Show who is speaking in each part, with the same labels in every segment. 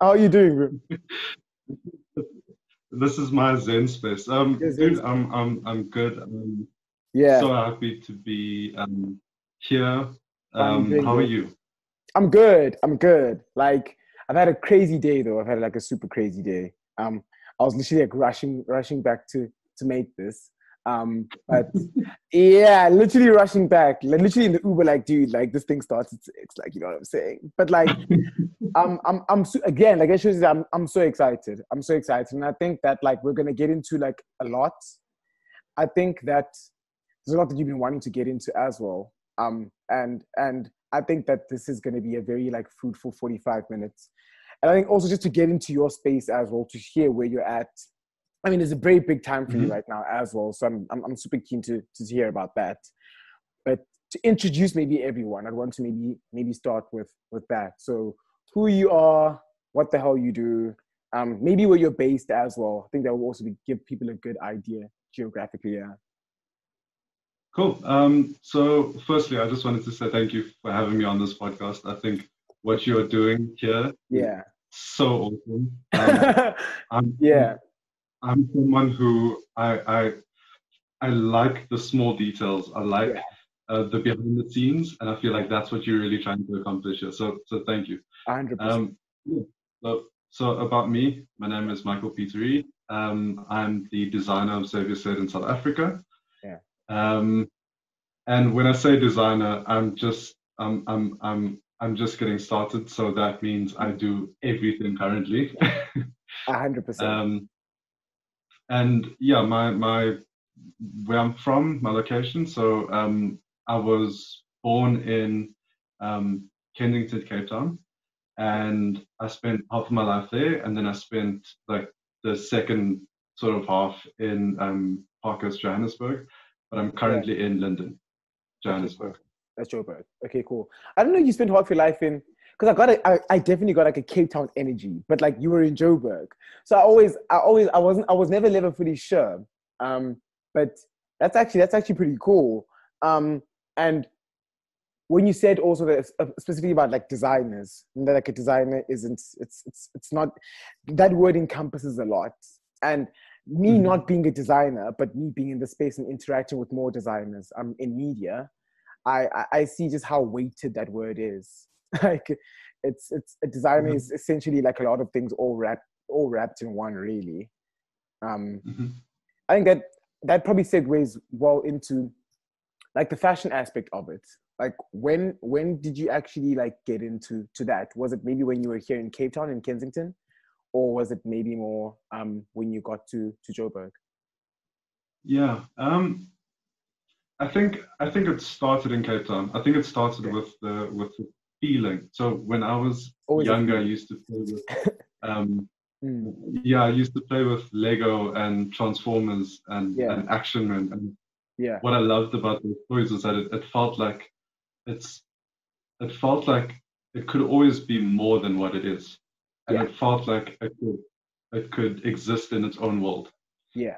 Speaker 1: How are you doing, bro?
Speaker 2: This is my Zen space. Um,
Speaker 1: Yes,
Speaker 2: dude, I'm I'm I'm good. I'm
Speaker 1: Yeah,
Speaker 2: so happy to be um here. Um,
Speaker 1: doing
Speaker 2: how are you?
Speaker 1: I'm good. I'm good. Like I've had a crazy day though. I've had like a super crazy day. Um, I was literally like rushing, rushing back to to make this. Um, but yeah, literally rushing back. Like, literally in the Uber, like, dude, like this thing starts at six. Like, you know what I'm saying? But like, I'm, I'm, I'm so, again, like I should say, I'm, I'm so excited. I'm so excited, and I think that like we're gonna get into like a lot. I think that there's a lot that you've been wanting to get into as well. Um, and and I think that this is going to be a very like fruitful 45 minutes. And I think also just to get into your space as well, to hear where you're at. I mean, it's a very big time for you
Speaker 2: Mhm.
Speaker 1: right now as well. So I'm, I'm, I'm super keen to, to hear about that. But to introduce maybe everyone, I'd want to maybe maybe start with with that. So who you are, what the hell you do, um, maybe where you're based as well. I think that will also be, give people a good idea geographically. Yeah.
Speaker 2: Cool. Um, so firstly, I just wanted to say thank you for having me on this podcast. I think what you're doing here,
Speaker 1: Yeah.
Speaker 2: so awesome. Um, I'm,
Speaker 1: yeah.
Speaker 2: I'm someone who I I I like the small details. I like
Speaker 1: Yeah.
Speaker 2: uh, the behind the scenes, and I feel like that's what you're really trying to accomplish here. So so thank you.
Speaker 1: A hundred percent.
Speaker 2: Um, yeah. so, so about me, my name is Michael Petery. Um, I'm the designer of Xavier Sadan South Africa.
Speaker 1: Yeah.
Speaker 2: Um, and when I say designer, I'm just I'm I'm I'm I'm just getting started. So that means I do everything currently.
Speaker 1: A hundred percent.
Speaker 2: um, and yeah, my my where I'm from, my location. So um, I was born in um, Kensington, Cape Town, and I spent half of my life there, and then I spent like the second sort of half in um, Parkhurst, Johannesburg. But I'm currently in Linden, Johannesburg.
Speaker 1: That's Joburg. Okay, cool. I don't know you spent half your life in because I got a, I, I definitely got like a Cape Town energy, but like you were in Joburg. So I always I always I wasn't I was never never fully sure. Um, but that's actually that's actually pretty cool. Um, and when you said also that uh, specifically about like designers, and that like a designer isn't it's it's it's not that word encompasses a lot. And me
Speaker 2: Mhm.
Speaker 1: not being a designer, but me being in the space and interacting with more designers um in media, I, I, I see just how weighted that word is. like it's it's a designer
Speaker 2: Mhm.
Speaker 1: is essentially like a lot of things all wrapped all wrapped in one really. Um
Speaker 2: Mhm.
Speaker 1: I think that that probably segues well into like the fashion aspect of it. Like when when did you actually like get into to that? Was it maybe when you were here in Cape Town in Kensington? Or was it maybe more um when you got to to Joburg?
Speaker 2: Yeah. Um, I think I think it started in Cape Town. I think it started
Speaker 1: Okay.
Speaker 2: with the with the feeling. So when I was
Speaker 1: Always
Speaker 2: younger, I used to play with um,
Speaker 1: Mm,
Speaker 2: yeah, I used to play with Lego and Transformers and,
Speaker 1: Yeah.
Speaker 2: and Action Man. And
Speaker 1: yeah.
Speaker 2: what I loved about those toys was that it, it felt like it's it felt like it could always be more than what it is. And
Speaker 1: Yeah.
Speaker 2: it felt like it could it could exist in its own world.
Speaker 1: Yeah.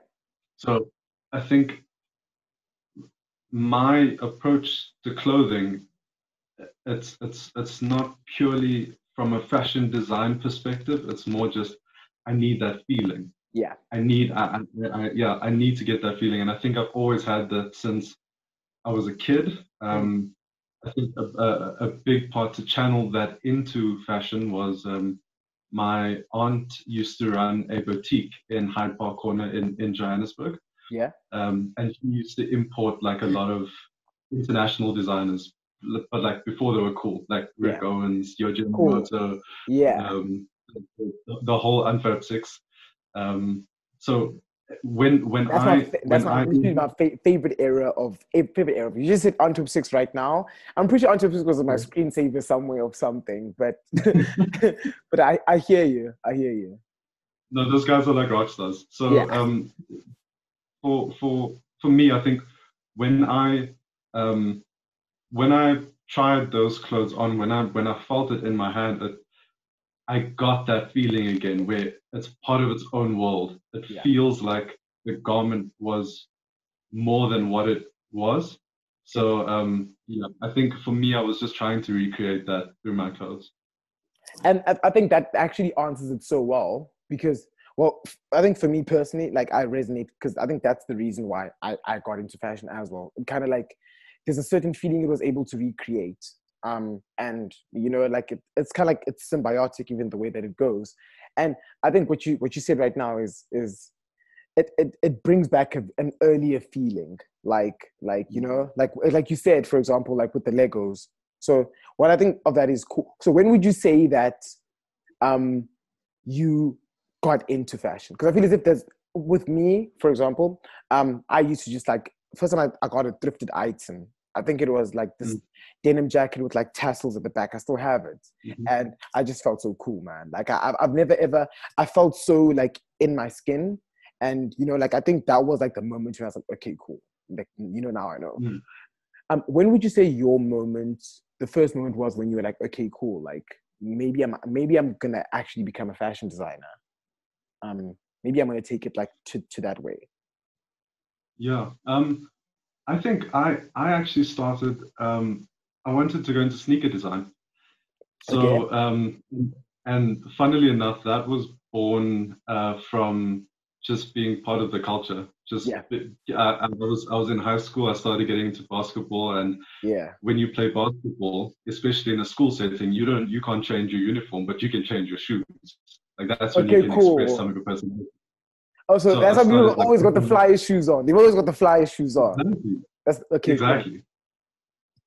Speaker 2: So I think my approach to clothing it's it's it's not purely from a fashion design perspective. It's more just I need that feeling.
Speaker 1: Yeah.
Speaker 2: I need I, I, I yeah I need to get that feeling, and I think I've always had that since I was a kid. Um, I think a, a, a big part to channel that into fashion was um, my aunt used to run a boutique in Hyde Park Corner in, in Johannesburg.
Speaker 1: Yeah.
Speaker 2: Um, and she used to import like a lot of international designers, but like before they were cool, like Rick
Speaker 1: Yeah.
Speaker 2: Owens, Yohji
Speaker 1: Cool.
Speaker 2: Yamamoto,
Speaker 1: Yeah.
Speaker 2: um, the, the whole Antwerp Six. Um, so when when
Speaker 1: That's
Speaker 2: I
Speaker 1: my fa- that's
Speaker 2: when
Speaker 1: my,
Speaker 2: I
Speaker 1: my fa- favorite era of a favorite era. You just said Antwerp Six right now. I'm pretty sure Antwerp Six was on my screensaver somewhere of something, but but I, I hear you. I hear you.
Speaker 2: No, those guys are like rock stars. So
Speaker 1: Yeah.
Speaker 2: um, for for for me, I think when I um, when I tried those clothes on, when I when I felt it in my hand, it, I got that feeling again, where it's part of its own world. It
Speaker 1: Yeah.
Speaker 2: feels like the garment was more than what it was. So um, yeah, I think for me, I was just trying to recreate that through my clothes.
Speaker 1: And I, think that actually answers it so well because, well, I think for me personally, like I resonate because I think that's the reason why I, I got into fashion as well. Kind of like there's a certain feeling it was able to recreate. Um, and you know, like it, it's kind of like it's symbiotic, even the way that it goes. And I think what you what you said right now is is it it, it brings back a, an earlier feeling, like like you know, like like you said, for example, like with the Legos. So what I think of that is cool. So when would you say that um, you got into fashion? Because I feel as if there's with me, for example, um, I used to just like first time I, I got a thrifted item I think it was like this mm. denim jacket with like tassels at the back. I still have it, mm-hmm. and I just felt so cool, man. Like I, I've never ever I felt so like in my skin, and you know, like I think that was like the moment where I was like, okay, cool. Like you know, now I know. Mm. Um, when would you say your moment, the first moment was when you were like, okay, cool. Like maybe I'm maybe I'm gonna actually become a fashion designer. Um, maybe I'm gonna take it like to to that way.
Speaker 2: Yeah. Um I think I I actually started. Um, I wanted to go into sneaker design. So okay. um, and funnily enough, that was born uh, from just being part of the culture. Just yeah. Uh, I was I was in high school. I started getting into basketball, and
Speaker 1: yeah,
Speaker 2: when you play basketball, especially in a school setting, you don't you can't change your uniform, but you can change your shoes. Like that's when okay, you can cool. express some of your personality.
Speaker 1: Oh, so, so that's how people like, always got the flyest shoes on. They've always got the flyest shoes on. Exactly. That's okay.
Speaker 2: Exactly. Cool.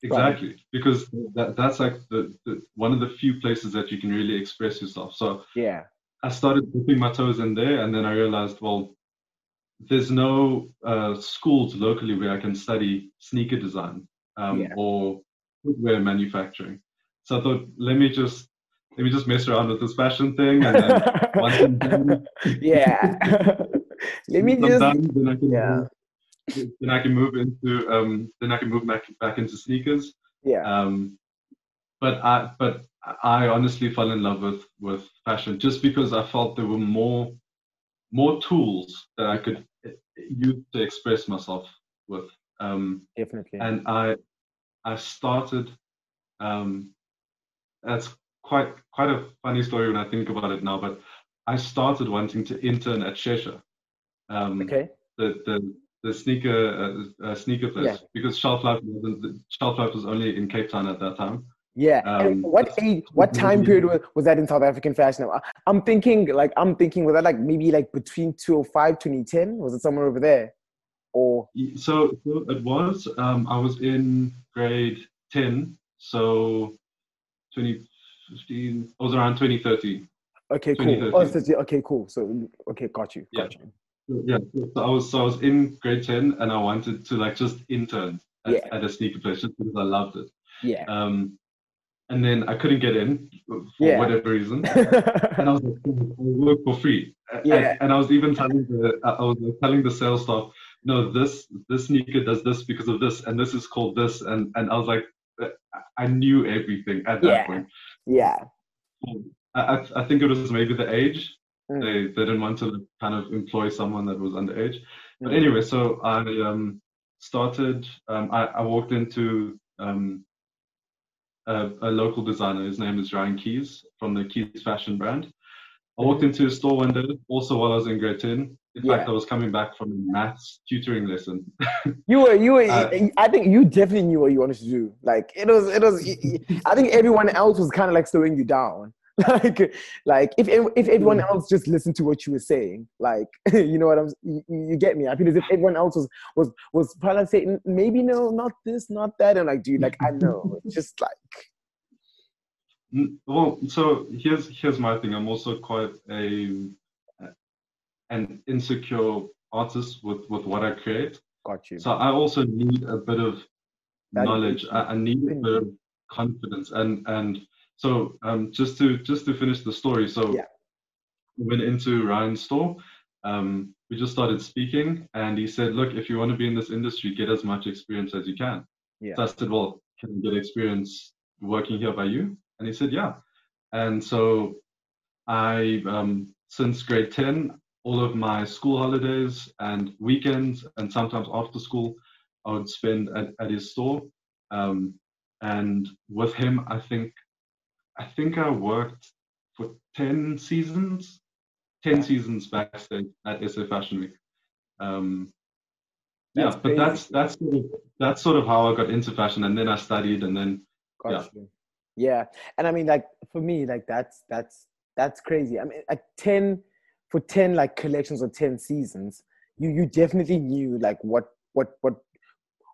Speaker 2: Exactly, right. because that, that's like the, the one of the few places that you can really express yourself. So
Speaker 1: yeah,
Speaker 2: I started dipping my toes in there, and then I realized, well, there's no uh, schools locally where I can study sneaker design um, yeah. or footwear manufacturing. So I thought, let me just let me just mess around with this fashion thing, and then once I'm
Speaker 1: done, yeah, let me just
Speaker 2: then I can
Speaker 1: yeah.
Speaker 2: Move, then I can move into um, then I can move back back into sneakers.
Speaker 1: Yeah.
Speaker 2: Um, but I but I honestly fell in love with with fashion just because I felt there were more more tools that I could use to express myself with. Um,
Speaker 1: Definitely.
Speaker 2: And I I started. Um, that's quite quite a funny story when I think about it now. But I started wanting to intern at Shesha.
Speaker 1: Um, okay.
Speaker 2: The the the sneaker uh, uh, sneaker place yeah. because Shelf Life wasn't Shelf Life was only in Cape Town at that time.
Speaker 1: Yeah. Um, what age? What time period was, was that in South African fashion? I'm thinking like I'm thinking was that like maybe like between 2005 2010? Was it somewhere over there? Or
Speaker 2: so, so it was. Um, I was in grade 10, so 20 15, I was around 2013.
Speaker 1: Okay, cool. Oh, so, okay, cool. So, okay, got you. Got
Speaker 2: yeah. you. Yeah, so I was so I was in grade 10 and I wanted to like just intern at, yeah. at a sneaker place just because I loved it.
Speaker 1: Yeah.
Speaker 2: Um, and then I couldn't get in for yeah. whatever reason, and I was like, I'll work for free.
Speaker 1: Yeah.
Speaker 2: And, and, I was even telling the I was telling the sales staff, no, this this sneaker does this because of this, and this is called this, and and I was like, I knew everything at that
Speaker 1: yeah.
Speaker 2: point.
Speaker 1: Yeah.
Speaker 2: I, I think it was maybe the age. Mm. They, they didn't want to kind of employ someone that was underage. Mm. But anyway, so I um, started, um, I, I walked into um, a, a, local designer. His name is Ryan Keys from the Keys fashion brand. I walked mm-hmm. into his store one day, also while I was in grade 10. In yeah. fact, I was coming back from a maths tutoring lesson.
Speaker 1: you were, you were. Uh, I think you definitely knew what you wanted to do. Like it was, it was. I think everyone else was kind of like slowing you down. Like, like if if everyone mm. else just listened to what you were saying, like you know what I'm, you, you get me. I feel as if everyone else was was was probably saying maybe no, not this, not that, and like, dude, like I know, it's just like.
Speaker 2: Well, so here's here's my thing. I'm also quite a an insecure artist with with what I create.
Speaker 1: Got you.
Speaker 2: So I also need a bit of that knowledge. I, I, need a bit of confidence, and and so um, just to just to finish the story. So
Speaker 1: yeah.
Speaker 2: we went into Ryan's store. Um, we just started speaking, and he said, "Look, if you want to be in this industry, get as much experience as you can."
Speaker 1: Yeah.
Speaker 2: So I said, "Well, can I get experience working here by you?" And he said, "Yeah." And so I, um, since grade ten, all of my school holidays and weekends, and sometimes after school, I would spend at, at his store. Um, and with him, I think I think I worked for ten seasons, ten seasons backstage at SA Fashion Week. Um, yeah, but that's that's sort of, that's sort of how I got into fashion, and then I studied, and then
Speaker 1: yeah. yeah, and I mean, like for me, like that's that's that's crazy. I mean, like ten for ten like collections or ten seasons, you you definitely knew like what what what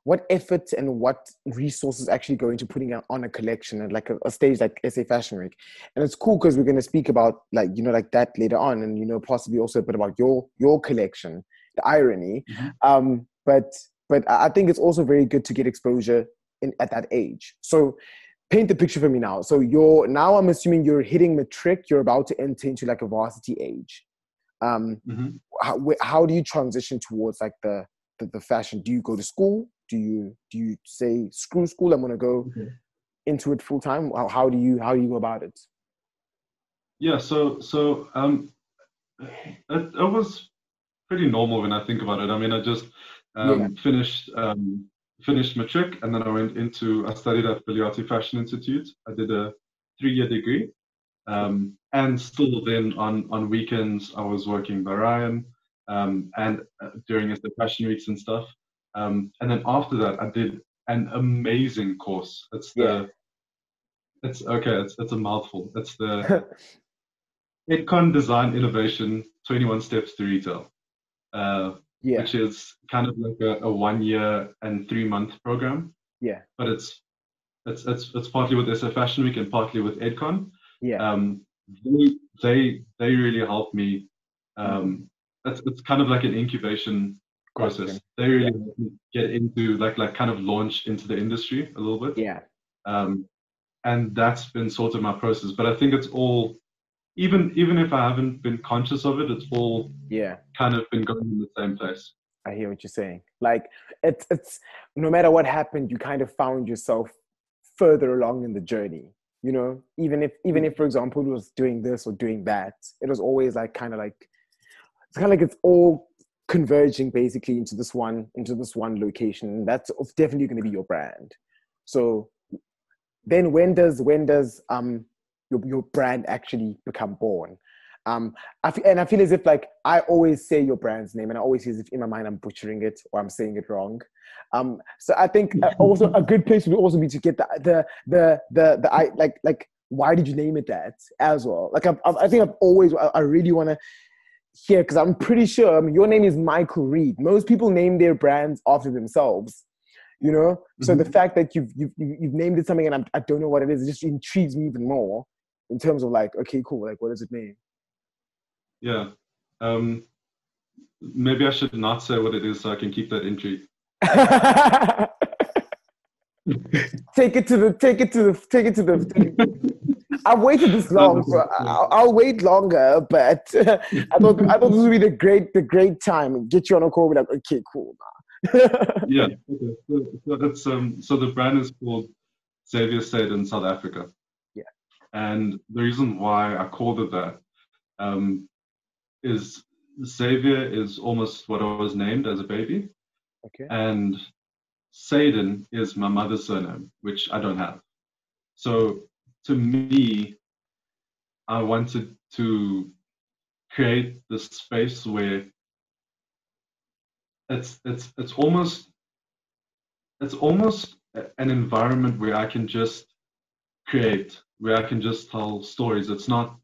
Speaker 1: what effort and what resources actually go into putting on a collection and like a, a stage like SA Fashion Week. And it's cool because we're going to speak about like, you know, like that later on and, you know, possibly also a bit about your, your collection, the irony. Mm-hmm. Um, but, but I think it's also very good to get exposure in, at that age. So paint the picture for me now. So you're now, I'm assuming you're hitting matric, you're about to enter into like a varsity age. Um, mm-hmm. how, how do you transition towards like the, the, the fashion? Do you go to school? Do you do you say screw school i'm going to go okay. into it full time how, how do you how do you go about it?
Speaker 2: Yeah so so um it, it was pretty normal when i think about it. I mean i just um, yeah. finished um, finished matric and then i went into i studied at Viliati fashion institute. I did a three-year degree um, and still then on on weekends i was working by ryan um, and uh, during the fashion weeks and stuff um, and then after that, I did an amazing course. It's the, yeah. it's okay. It's it's a mouthful. It's the Edcon Design Innovation 21 Steps to Retail, uh, yeah. which is kind of like a, a one year and three month program.
Speaker 1: Yeah.
Speaker 2: But it's it's it's it's partly with SA Fashion Week and partly with Edcon.
Speaker 1: Yeah.
Speaker 2: Um, they they they really helped me. Um, it's it's kind of like an incubation process. They really yeah. get into like like kind of launch into the industry a little bit.
Speaker 1: Yeah.
Speaker 2: Um, and that's been sort of my process. But I think it's all even even if I haven't been conscious of it, it's all
Speaker 1: yeah
Speaker 2: kind of been going in the same place.
Speaker 1: I hear what you're saying. Like it's it's no matter what happened, you kind of found yourself further along in the journey. You know, even if even if for example it was doing this or doing that, it was always like kind of like it's kind of like it's all converging basically into this one into this one location. That's definitely going to be your brand. So then when does when does um your, your brand actually become born? Um I f- and i feel as if like i always say your brand's name and i always feel as if in my mind i'm butchering it or i'm saying it wrong. Um so i think uh, also a good place would also be to get the the the the, the i like like why did you name it that as well? Like i, I think i've always i, I really want to here because I'm pretty sure I mean, your name is Michael Reid. Most people name their brands after themselves, you know. Mm-hmm. So the mm-hmm. fact that you've, you've you've named it something and I'm, I do not know what it is, it just intrigues me even more in terms of like, okay, cool, like what does it mean?
Speaker 2: Yeah, um, maybe I should not say what it is so I can keep that intrigue.
Speaker 1: take it to the take it to the take it to the I've waited this long. I'll, I'll, wait longer, but uh, I thought I thought this would be the great the great time. And get you on a call. Be like, okay, cool.
Speaker 2: yeah. Okay. So, so that's um. So the brand is called Xavier Sadan South Africa.
Speaker 1: Yeah.
Speaker 2: And the reason why I called it that um, is Xavier is almost what I was named as a baby.
Speaker 1: Okay.
Speaker 2: And Sadan is my mother's surname, which I don't have. So to me, I wanted to create this space where it's it's it's almost it's almost an environment where I can just create, where I can just tell stories. It's not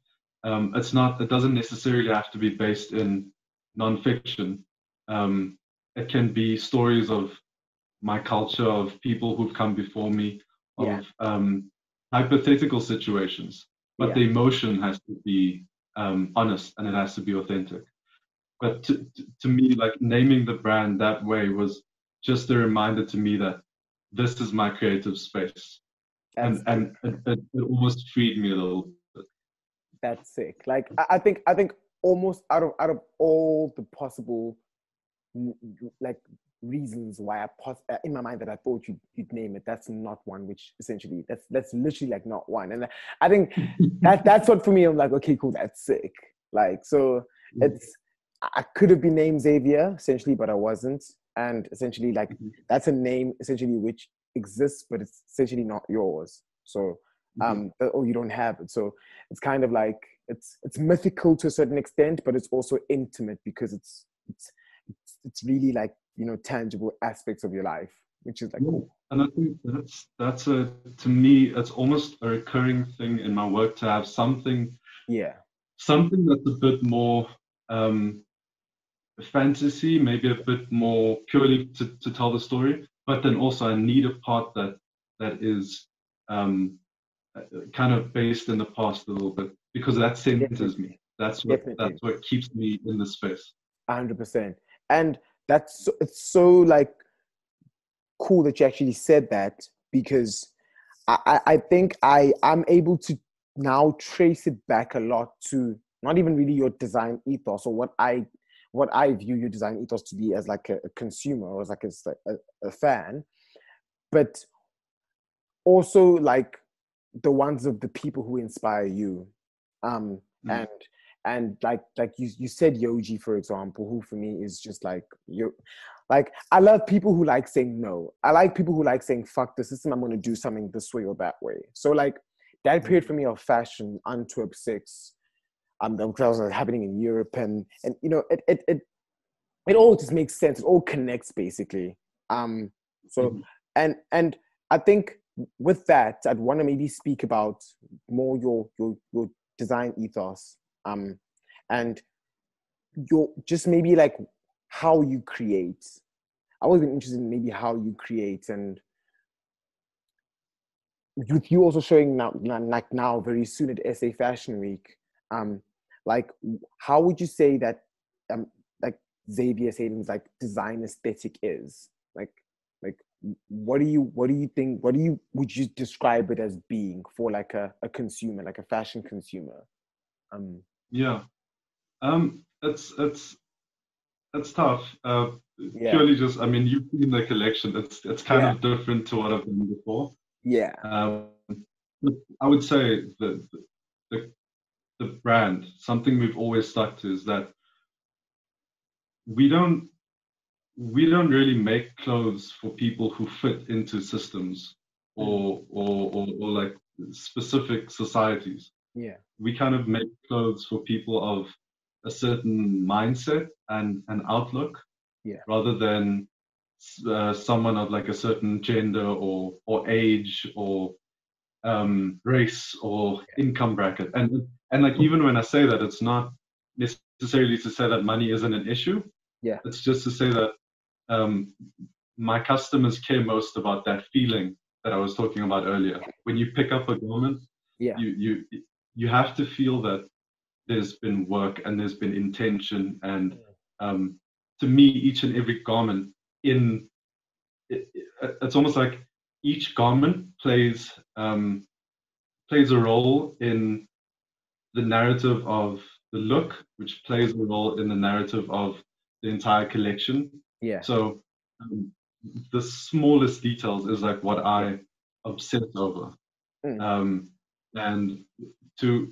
Speaker 2: um, it's not it doesn't necessarily have to be based in nonfiction. Um, it can be stories of my culture, of people who've come before me, of yeah. um, hypothetical situations, but yeah. the emotion has to be um, honest and it has to be authentic. But to, to me, like naming the brand that way was just a reminder to me that this is my creative space. and, and it, it, it, almost freed me a little bit.
Speaker 1: That's sick. Like I think I think almost out of out of all the possible like reasons why I pos- uh, in my mind that I thought you'd, you'd name it. That's not one. Which essentially that's that's literally like not one. And I think that that's what for me. I'm like, okay, cool, that's sick. Like so, it's I could have been named Xavier essentially, but I wasn't. And essentially, like
Speaker 2: Mhm.
Speaker 1: that's a name essentially which exists, but it's essentially not yours. So
Speaker 2: Mhm.
Speaker 1: um, that- or you don't have it. So it's kind of like it's it's mythical to a certain extent, but it's also intimate because it's it's it's, it's really like you know tangible aspects of your life, which is like cool.
Speaker 2: And I think that's that's a to me it's almost a recurring thing in my work to have something
Speaker 1: Yeah,
Speaker 2: something that's a bit more um, fantasy, maybe a bit more purely to, to tell the story, but then also I need a part that that is um, kind of based in the past a little bit because that centers me. That's what
Speaker 1: Definitely.
Speaker 2: that's what keeps me in the space.
Speaker 1: hundred percent. And that's so, it's so like cool that you actually said that because I, I think I I'm able to now trace it back a lot to not even really your design ethos or what I what I view your design ethos to be as like a, a consumer or as like a, a, a fan, but also like the ones of the people who inspire you. Um,
Speaker 2: Mm.
Speaker 1: and and like like you you said Yohji for example, who for me is just like you like I love people who like saying no. I like people who like saying fuck the system. I'm gonna do something this way or that way. So like that period for me of fashion, Antwerp six, um, that was happening in Europe, and and you know it it it it all just makes sense. It all connects basically. Um, so
Speaker 2: Mhm.
Speaker 1: and and I think with that, I'd want to maybe speak about more your your your design ethos, um, and your just maybe like how you create. I was been interested in maybe how you create and with you also showing now like now very soon at SA Fashion Week, um, like how would you say that um like Xavier Sadan's like design aesthetic is? Like like what do you what do you think what do you would you describe it as being for like a, a consumer, like a fashion consumer? Um
Speaker 2: Yeah, um, it's it's it's tough. Uh,
Speaker 1: Yeah.
Speaker 2: Purely just, I mean, you've seen the collection. It's it's kind
Speaker 1: Yeah.
Speaker 2: of different to what I've done before.
Speaker 1: yeah.
Speaker 2: Um, I would say the, the the brand, something we've always stuck to is that we don't we don't really make clothes for people who fit into systems or or or, or like specific societies.
Speaker 1: Yeah.
Speaker 2: We kind of make clothes for people of a certain mindset and an outlook,
Speaker 1: Yeah.
Speaker 2: rather than uh, someone of like a certain gender or or age or um, race or income bracket. And and like even when I say that, it's not necessarily to say that money isn't an issue.
Speaker 1: Yeah.
Speaker 2: It's just to say that um, my customers care most about that feeling that I was talking about earlier. When you pick up a garment,
Speaker 1: Yeah.
Speaker 2: you you you have to feel that there's been work and there's been intention and um, to me each and every garment in it, it- it's almost like each garment plays um, plays a role in the narrative of the look, which plays a role in the narrative of the entire collection.
Speaker 1: Yeah.
Speaker 2: So um, the smallest details is like what I obsess over.
Speaker 1: Mm.
Speaker 2: Um, and to,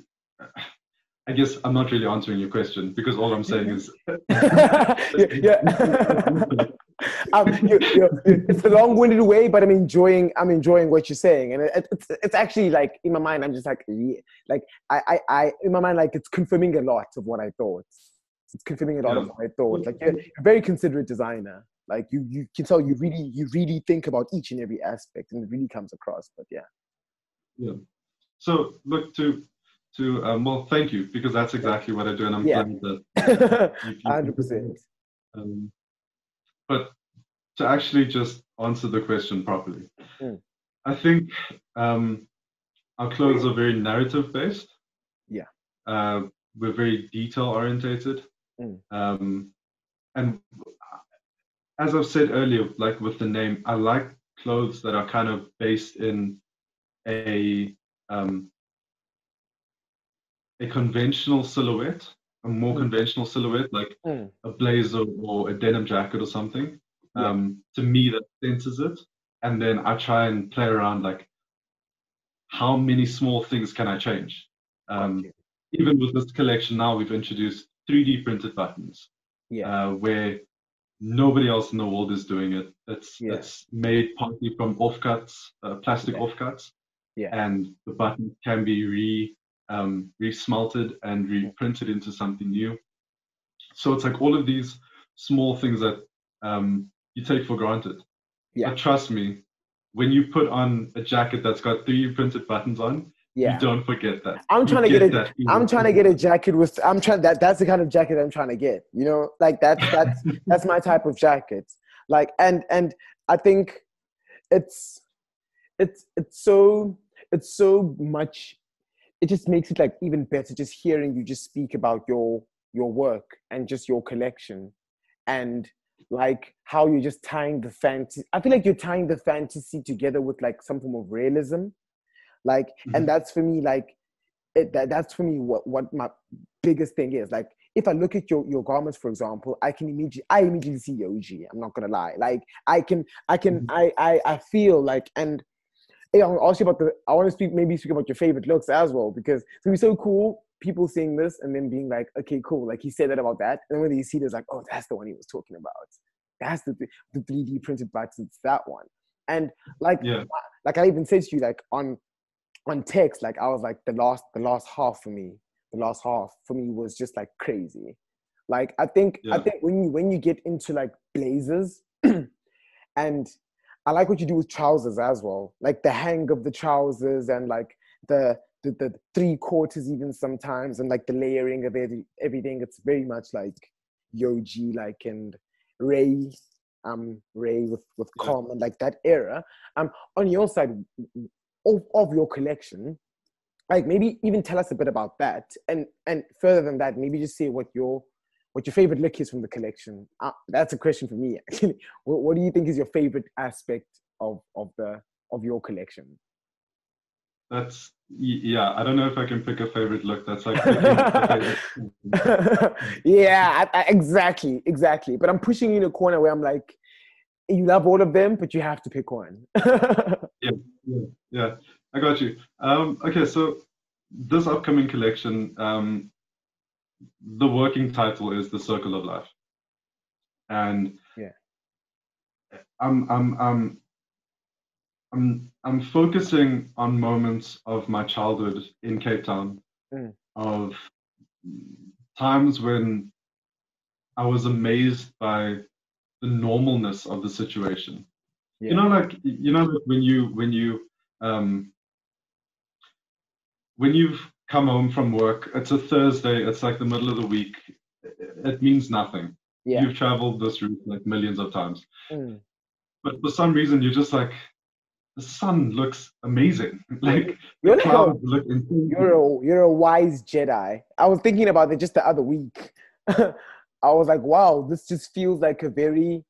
Speaker 2: I guess I'm not really answering your question because all I'm saying is
Speaker 1: yeah. um, you, you, it's a long-winded way, but I'm enjoying. I'm enjoying what you're saying, and it, it's it's actually like in my mind, I'm just like, yeah, like I, I, I, in my mind, like it's confirming a lot of what I thought. It's confirming a lot of
Speaker 2: Yeah.
Speaker 1: what I thought. Like you're, you're a very considerate designer. Like you, you can tell you really, you really think about each and every aspect, and it really comes across. But yeah.
Speaker 2: yeah, so. Look to to um, well, thank you because that's exactly what I do, and I'm
Speaker 1: Yeah.
Speaker 2: glad that you- you-
Speaker 1: hundred percent.
Speaker 2: Um, but to actually just answer the question properly,
Speaker 1: Mm.
Speaker 2: I think um, our clothes are very narrative based.
Speaker 1: Yeah.
Speaker 2: Uh, we're very detail orientated.
Speaker 1: Mm.
Speaker 2: Um, and as I've said earlier, like with the name, I like clothes that are kind of based in a um, a conventional silhouette, a more
Speaker 1: Mm.
Speaker 2: conventional silhouette, like
Speaker 1: Mm.
Speaker 2: a blazer or a denim jacket or something.
Speaker 1: Yeah.
Speaker 2: Um, to me, that centers it. And then I try and play around like, how many small things can I change? Um,
Speaker 1: you.
Speaker 2: even with this collection now, we've introduced 3D printed buttons.
Speaker 1: Yeah.
Speaker 2: uh, where nobody else in the world is doing it. It's
Speaker 1: Yeah.
Speaker 2: it's made partly from offcuts, uh, plastic offcuts,
Speaker 1: Yeah.
Speaker 2: and the button can be re um, re-smelted and reprinted into something new. So it's like all of these small things that um, you take for granted.
Speaker 1: Yeah.
Speaker 2: But trust me, when you put on a jacket that's got three printed buttons on,
Speaker 1: Yeah.
Speaker 2: you don't forget that.
Speaker 1: I'm
Speaker 2: You
Speaker 1: trying to get a-
Speaker 2: that
Speaker 1: I'm trying to get a jacket with I'm trying that that's the kind of jacket I'm trying to get. You know, like that's that's that's my type of jacket. Like and and I think it's it's it's so it's so much it just makes it like even better just hearing you just speak about your your work and just your collection and like how you're just tying the fantasy i feel like you're tying the fantasy together with like some form of realism like and
Speaker 2: Mhm.
Speaker 1: that's for me like it, that, that's for me what, what my biggest thing is like if i look at your, your garments for example i can immediately i immediately see yohji i'm not gonna lie like i can i can
Speaker 2: Mhm.
Speaker 1: I, I i feel like and yeah, I want to ask you about the. I want to speak maybe speak about your favorite looks as well because it's gonna be so cool. People seeing this and then being like, okay, cool. Like he said that about that, and then when you see this, like, oh, that's the one he was talking about. That's the the three D printed butts. It's that one. And like,
Speaker 2: Yeah.
Speaker 1: like I even said to you, like on on text, like I was like the last the last half for me, the last half for me was just like crazy. Like I think I think when you when you get into like blazers and I like what you do with trousers as well, like the hang of the trousers and like the the, the three quarters even sometimes and like the layering of every, everything. It's very much like Yohji, like and Rei, um Rei with with
Speaker 2: Yeah.
Speaker 1: Com and like that era. Um, on your side of, of your collection, like maybe even tell us a bit about that and and further than that, maybe just say what your what your favorite look is from the collection. Uh, that's a question for me actually. What, what do you think is your favorite aspect of of the of your collection?
Speaker 2: That's yeah. I don't know if I can pick a favorite look. That's like picking a favorite.
Speaker 1: yeah, I, I, exactly, exactly. But I'm pushing you in a corner where I'm like, you love all of them, but you have to pick one.
Speaker 2: yeah, yeah, I got you. Um, okay, so this upcoming collection, um, the working title is "The Circle of Life," and
Speaker 1: Yeah.
Speaker 2: I'm I'm I'm I'm I'm focusing on moments of my childhood in Cape Town,
Speaker 1: Mm.
Speaker 2: of times when I was amazed by the normalness of the situation you know like you know when you when you um when you've come home from work it's a thursday it's like the middle of the week it means nothing
Speaker 1: yeah.
Speaker 2: you've traveled this route like millions of times
Speaker 1: Mm.
Speaker 2: but for some reason you're just like the sun looks amazing like
Speaker 1: You're like a,
Speaker 2: look
Speaker 1: you're a you're a wise Jedi. I was thinking about it just the other week. I was like, wow, this just feels like a very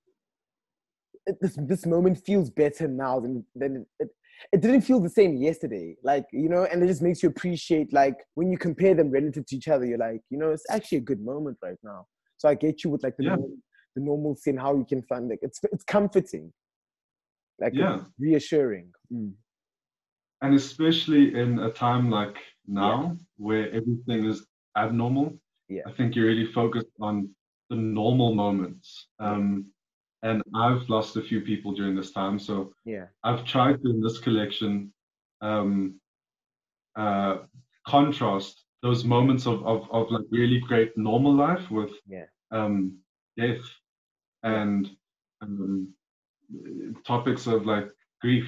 Speaker 1: this this moment feels better now than than it, it didn't feel the same yesterday. Like you know, and it just makes you appreciate like when you compare them relative to each other. You're like, you know, it's actually a good moment right now. So I get you with like the
Speaker 2: Yeah.
Speaker 1: normal, the normal thing how you can find like it's it's comforting, like
Speaker 2: Yeah.
Speaker 1: reassuring. Mm.
Speaker 2: and especially in a time like now where everything is abnormal
Speaker 1: Yeah.
Speaker 2: i think you're really focused on the normal moments um, and i've lost a few people during this time so
Speaker 1: Yeah,
Speaker 2: i've tried to in this collection um, uh, contrast those moments of, of, of like really great normal life with
Speaker 1: Yeah.
Speaker 2: um, death and um, topics of like grief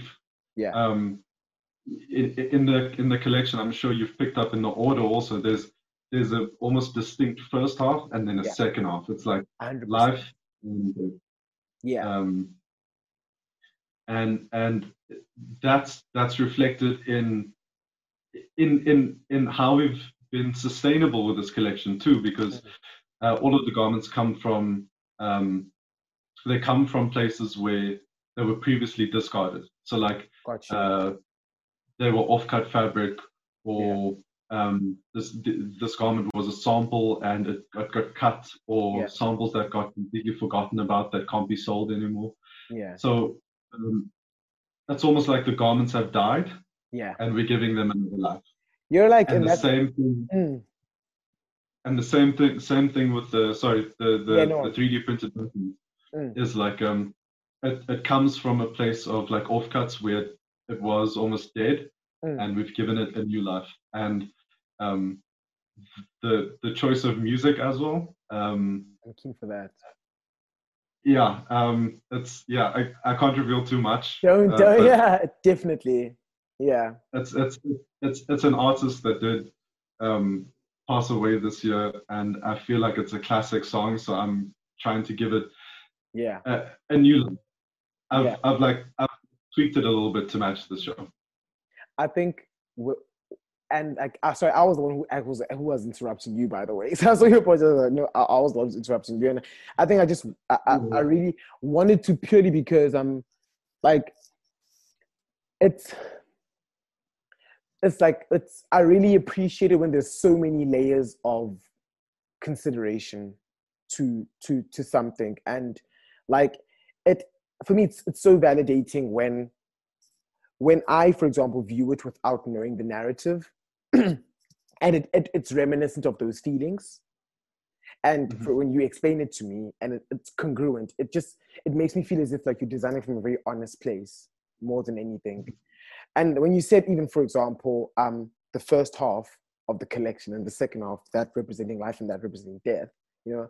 Speaker 1: yeah,
Speaker 2: um, in, in the in the collection, I'm sure you've picked up in the order also. There's there's a almost distinct first half and then a
Speaker 1: Yeah.
Speaker 2: second half. It's like
Speaker 1: 100%.
Speaker 2: life and.
Speaker 1: Yeah,
Speaker 2: um, and and that's that's reflected in in in in how we've been sustainable with this collection too, because uh, all of the garments come from um, they come from places where they were previously discarded. So like
Speaker 1: gotcha.
Speaker 2: uh, they were off-cut fabric or um, this this garment was a sample and it got, got cut or
Speaker 1: Yeah.
Speaker 2: samples that got completely forgotten about that can't be sold anymore.
Speaker 1: yeah,
Speaker 2: So um, that's almost like the garments have died
Speaker 1: yeah.
Speaker 2: and we're giving them another life.
Speaker 1: You're like,
Speaker 2: And the same thing,
Speaker 1: mm,
Speaker 2: and the same thing same thing with the sorry the the,
Speaker 1: Yeah, no.
Speaker 2: the 3D printed
Speaker 1: Mm.
Speaker 2: is like um it, it comes from a place of like offcuts where it was almost dead
Speaker 1: Mm.
Speaker 2: and we've given it a new life and um the the choice of music as well um
Speaker 1: I'm keen for that.
Speaker 2: yeah um it's yeah i, I can't reveal too much
Speaker 1: Don't,
Speaker 2: uh,
Speaker 1: don't yeah, definitely. Yeah.
Speaker 2: it's it's it's it's an artist that did um pass away this year and i feel like it's a classic song so i'm trying to give it
Speaker 1: Yeah.
Speaker 2: a, a new. I've,
Speaker 1: Yeah.
Speaker 2: I've like I've tweaked it a little bit to match the show.
Speaker 1: I think, and like, uh, sorry, I was the one who I was who was interrupting you, by the way. So I saw your point. Like, no, I, I was the one interrupting you, and I think I just, I, I, I really wanted to purely because I'm, like, it's, it's like it's. I really appreciate it when there's so many layers of consideration to to to something, and like it for me, it's it's so validating when when I, for example, view it without knowing the narrative, and it, it, it's reminiscent of those feelings, and
Speaker 2: Mhm.
Speaker 1: for when you explain it to me and it, it's congruent, it just it makes me feel as if like you're designing from a very honest place more than anything. And when you said even, for example, um, the first half of the collection and the second half, that representing life and that representing death, you know,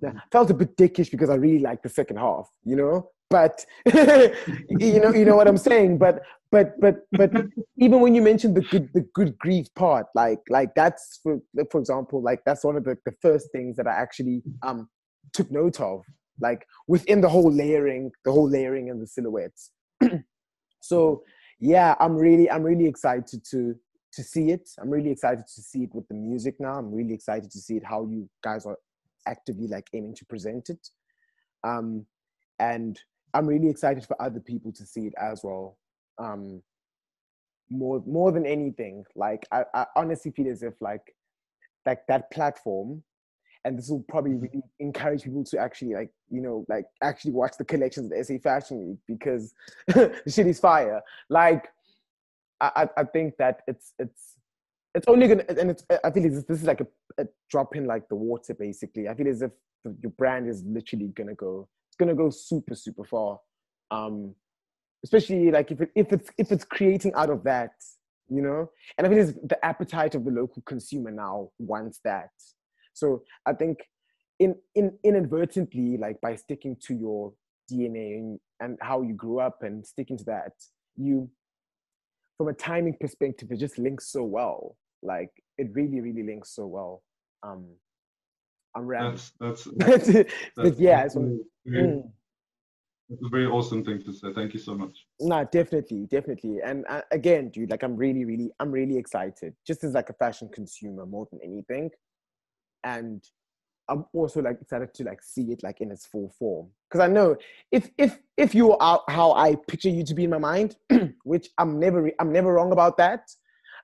Speaker 1: that felt a bit dickish because I really like the second half, you know. But you know, you know what I'm saying. But but but but even when you mentioned the good the good grief part, like like that's for for example, like that's one of the, the first things that I actually um took note of, like within the whole layering, the whole layering and the silhouettes. so yeah, I'm really I'm really excited to to see it. I'm really excited to see it with the music now. I'm really excited to see it how you guys are actively like aiming to present it. Um, and I'm really excited for other people to see it as well. Um, more more than anything, like I, I honestly feel as if like like that platform, and this will probably really encourage people to actually like you know like actually watch the collections of the SA Fashion Week because the shit is fire. Like I I think that it's it's it's only gonna and it's I feel this is like a, a drop in like the water basically. I feel as if your brand is literally gonna go it's gonna go super super far. Um, especially like if it, if it's if it's creating out of that, you know. And I as the appetite of the local consumer now wants that. So I think in in inadvertently like by sticking to your DNA and, and how you grew up and sticking to that, you from a timing perspective, it just links so well. Like it really, really links so well. Um, I'm rambling.
Speaker 2: That's that's,
Speaker 1: but
Speaker 2: that's
Speaker 1: yeah,
Speaker 2: that's
Speaker 1: it's,
Speaker 2: a very,
Speaker 1: mm,
Speaker 2: that's a very awesome thing to say. Thank you so much.
Speaker 1: no, definitely, definitely. And uh, again, dude, like I'm really, really, I'm really excited. Just as like a fashion consumer more than anything, and I'm also like excited to like see it like in its full form. Because I know if if if you are how I picture you to be in my mind, which I'm never I'm never wrong about that.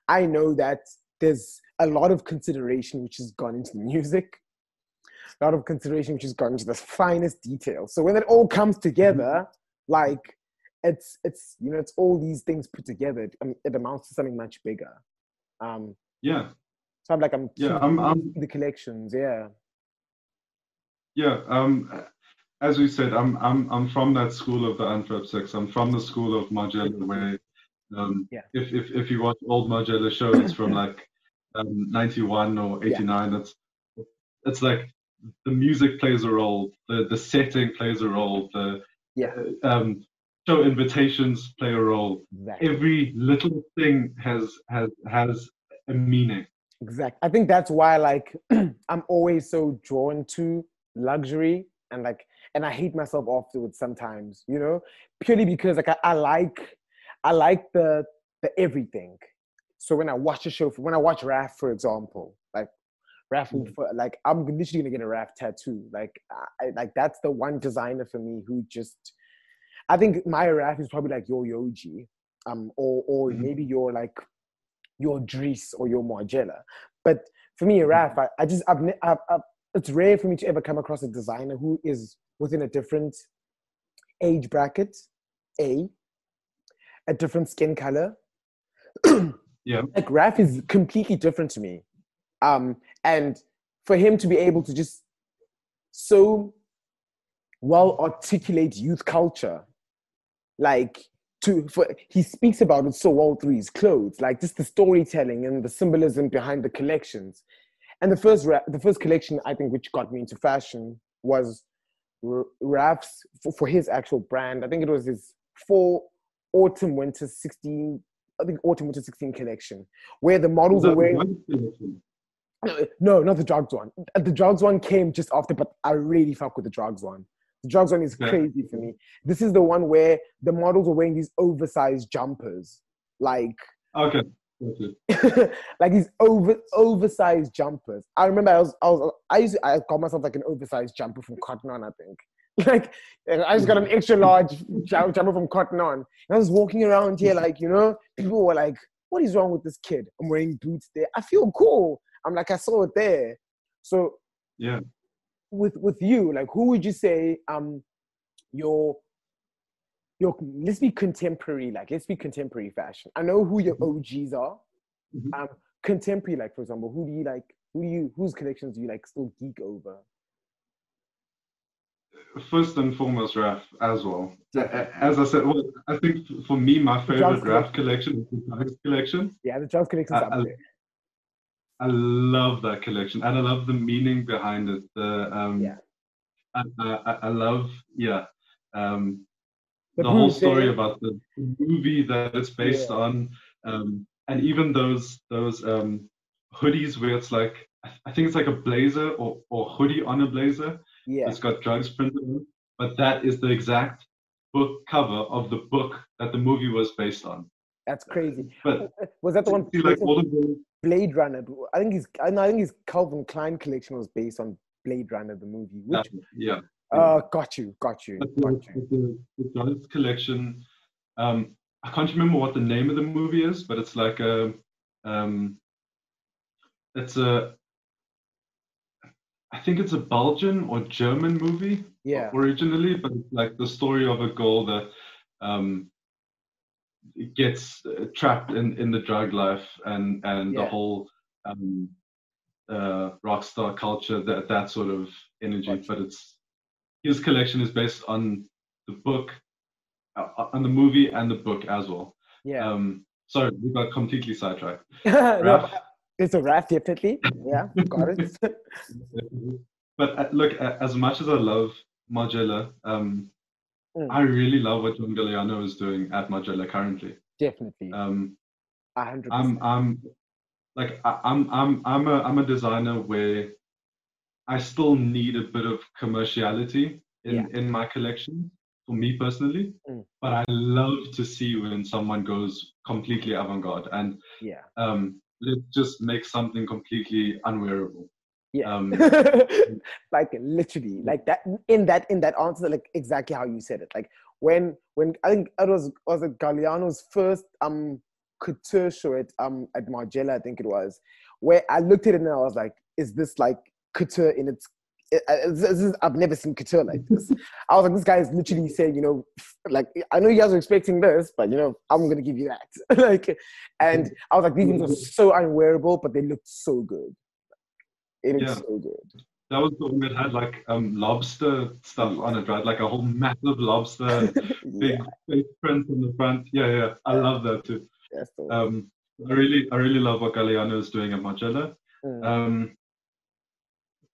Speaker 1: I know that there's a lot of consideration which has gone into the music, a lot of consideration which has gone into the finest details. So when it all comes together, like it's it's you know it's all these things put together. It, um, it amounts to something much bigger. Um,
Speaker 2: Yeah,
Speaker 1: so I'm like I'm
Speaker 2: Yeah, I'm- I'm-
Speaker 1: the collections. Yeah.
Speaker 2: yeah. Um, as we said, I'm I'm I'm from that school of the Antwerp Six. I'm from the school of Margiela, where um,
Speaker 1: Yeah.
Speaker 2: if if if you watch old Margiela shows from like um, 91 or 89, it's it's like the music plays a role, the the setting plays a role, the
Speaker 1: Yeah.
Speaker 2: uh, um, show invitations play a role.
Speaker 1: Exactly.
Speaker 2: Every little thing has has has a meaning.
Speaker 1: Exactly. I think that's why like I'm always so drawn to luxury and like and I hate myself afterwards sometimes, you know, purely because like I, I like I like the the everything. So when I watch a show, when I watch Raf, for example, like Raf, will
Speaker 2: Mhm.
Speaker 1: for, like I'm literally gonna get a Raf tattoo. Like I, like that's the one designer for me who just, I think my Raf is probably like your Yohji, um, or or
Speaker 2: Mhm.
Speaker 1: maybe your like your Dries or your Margiela. But for me, Raf, I, I just I've, I've, I've it's rare for me to ever come across a designer who is within a different age bracket, a a different skin color.
Speaker 2: Yeah.
Speaker 1: Like Raf is completely different to me. Um, and for him to be able to just so well articulate youth culture, like to for he speaks about it so well through his clothes, like just the storytelling and the symbolism behind the collections. And the first ra- the first collection I think which got me into fashion was R- Raf's for, for his actual brand. I think it was his fall autumn winter 16 I think autumn winter 16 collection where the models are wearing
Speaker 2: collection.
Speaker 1: no, not the drugs one. Uh, The drugs one came just after, but I really fuck with the drugs one. The drugs one is
Speaker 2: Yeah.
Speaker 1: crazy for me. This is the one where the models are wearing these oversized jumpers, like
Speaker 2: Okay. okay.
Speaker 1: like these over oversized jumpers. I remember I was I was I used to, I got myself like an oversized jumper from Cotton On, I think. Like I just got an extra large jumper from Cotton On. And I was walking around here like you know people were like, "What is wrong with this kid?" I'm wearing boots there. I feel cool. I'm like I saw it there. So
Speaker 2: Yeah.
Speaker 1: with with you, like who would you say um your your let's be contemporary, like let's be contemporary fashion. I know who your OGs are.
Speaker 2: Mhm.
Speaker 1: Um contemporary, like for example, who do you like who do you whose collections do you like still geek over?
Speaker 2: First and foremost, Raf as well. As I said, well, I think for me, my favorite Raf collection is the Drugs collection.
Speaker 1: Yeah, the Drugs collection.
Speaker 2: I- I- I love that collection, and I love the meaning behind it. The um,
Speaker 1: Yeah.
Speaker 2: I, I, I love yeah, um,
Speaker 1: The
Speaker 2: the, whole story about the movie that it's based
Speaker 1: Yeah.
Speaker 2: on, um, and even those those um, hoodies where it's like I I think it's like a blazer or, or hoodie on a blazer.
Speaker 1: Yeah.
Speaker 2: It's got drugs printed on, it, but that is the exact book cover of the book that the movie was based on.
Speaker 1: That's crazy.
Speaker 2: But
Speaker 1: Was that the one
Speaker 2: see, like all of the
Speaker 1: Blade Runner? I think his I think his Calvin Klein collection was based on Blade Runner the movie. Which
Speaker 2: that, yeah.
Speaker 1: uh got you, got you,
Speaker 2: But
Speaker 1: got
Speaker 2: the,
Speaker 1: you.
Speaker 2: the, the drugs collection, um, I can't remember what the name of the movie is, but it's like a, um, it's a, I think it's a Belgian or German movie
Speaker 1: Yeah.
Speaker 2: originally, but it's like the story of a girl that um, gets uh, trapped in, in the drug life and and the whole um, uh, rock star culture that that sort of energy.
Speaker 1: Gotcha.
Speaker 2: But it's his collection is based on the book, uh, on the movie and the book as well.
Speaker 1: Yeah.
Speaker 2: Um, sorry, we got completely sidetracked.
Speaker 1: no? It's a rap, definitely. Yeah, got it.
Speaker 2: but uh, look, as much as I love Margiela, um,
Speaker 1: Mm.
Speaker 2: I really love what John Galliano is doing at Margiela currently.
Speaker 1: definitely.
Speaker 2: Um,
Speaker 1: A hundred
Speaker 2: I'm
Speaker 1: percent.
Speaker 2: I'm like I, I'm I'm I'm a I'm a designer where I still need a bit of commerciality in
Speaker 1: Yeah.
Speaker 2: in my collection for me personally.
Speaker 1: Mm.
Speaker 2: But I love to see when someone goes completely avant-garde and
Speaker 1: Yeah.
Speaker 2: um, let's just makes something completely unwearable.
Speaker 1: Yeah.
Speaker 2: Um,
Speaker 1: like literally, like that in that in that answer, like exactly how you said it. Like when when I think it was was it Galliano's first um couture show at um at Margiela, I think it was, where I looked at it and I was like, is this like couture in its it- this is, I've never seen couture like this. I was like, this guy is literally saying, you know, like I know you guys are expecting this, but you know, I'm gonna give you that. like, and I was like, these things are so unwearable, but they looked so good. It
Speaker 2: Yeah.
Speaker 1: so good.
Speaker 2: that was the one that had like um, lobster stuff on it, right? Like a whole massive lobster, big
Speaker 1: yeah,
Speaker 2: print on the front. Yeah, yeah, I love that too.
Speaker 1: that's the
Speaker 2: Um, I really, I really love what Galliano is doing at Margiela.
Speaker 1: mm,
Speaker 2: Um,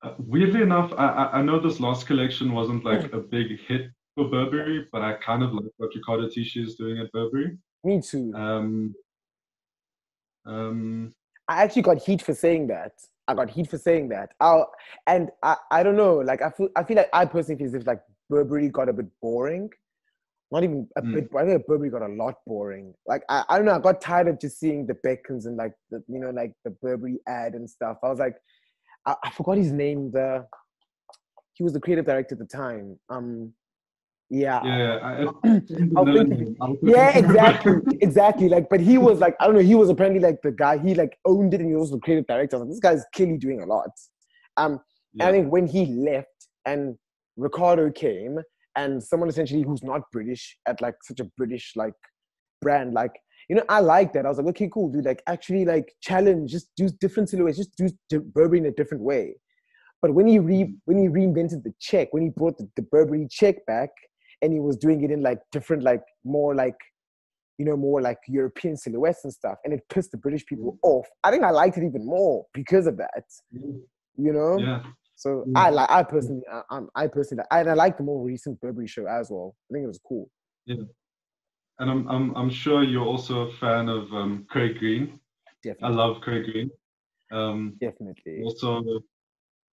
Speaker 2: uh, weirdly enough, I, I, know this last collection wasn't like
Speaker 1: Mm.
Speaker 2: a big hit for Burberry, but I kind of like what Riccardo Tisci is doing at Burberry.
Speaker 1: me too.
Speaker 2: Um, um,
Speaker 1: I actually got heat for saying that. I got heat for saying that. i and I, I don't know. Like I feel I feel like I personally feel as if like Burberry got a bit boring. Not even a
Speaker 2: Mm.
Speaker 1: bit. I think Burberry got a lot boring. Like I, I don't know. I got tired of just seeing the Beckhams and like the you know like the Burberry ad and stuff. I was like, I, I forgot his name. The he was the creative director at the time. Um, yeah.
Speaker 2: yeah, yeah, I,
Speaker 1: think. Yeah, exactly, exactly. Like, but he was like, I don't know, he was apparently like the guy. He like owned it, and he was also the creative director. I like, this guy's clearly doing a lot. Um, and I think when he left and Riccardo came, and someone essentially who's not British at like such a British like brand, like you know, I like that. I was like, okay, cool, dude. Like, actually, like challenge, just do different silhouettes, just do di- Burberry in a different way. But when he re when he reinvented the check, when he brought the, the Burberry check back, and he was doing it in like different, like more like you know, more like European silhouettes and stuff, and it pissed the British people off. I think I liked it even more because of that. You know.
Speaker 2: Yeah.
Speaker 1: So. I like. I personally, I, I personally, and I like the more recent Burberry show as well. I think it was cool.
Speaker 2: And I'm I'm I'm sure you're also a fan of um, Craig Green. I love Craig Green. Um,
Speaker 1: Definitely.
Speaker 2: also,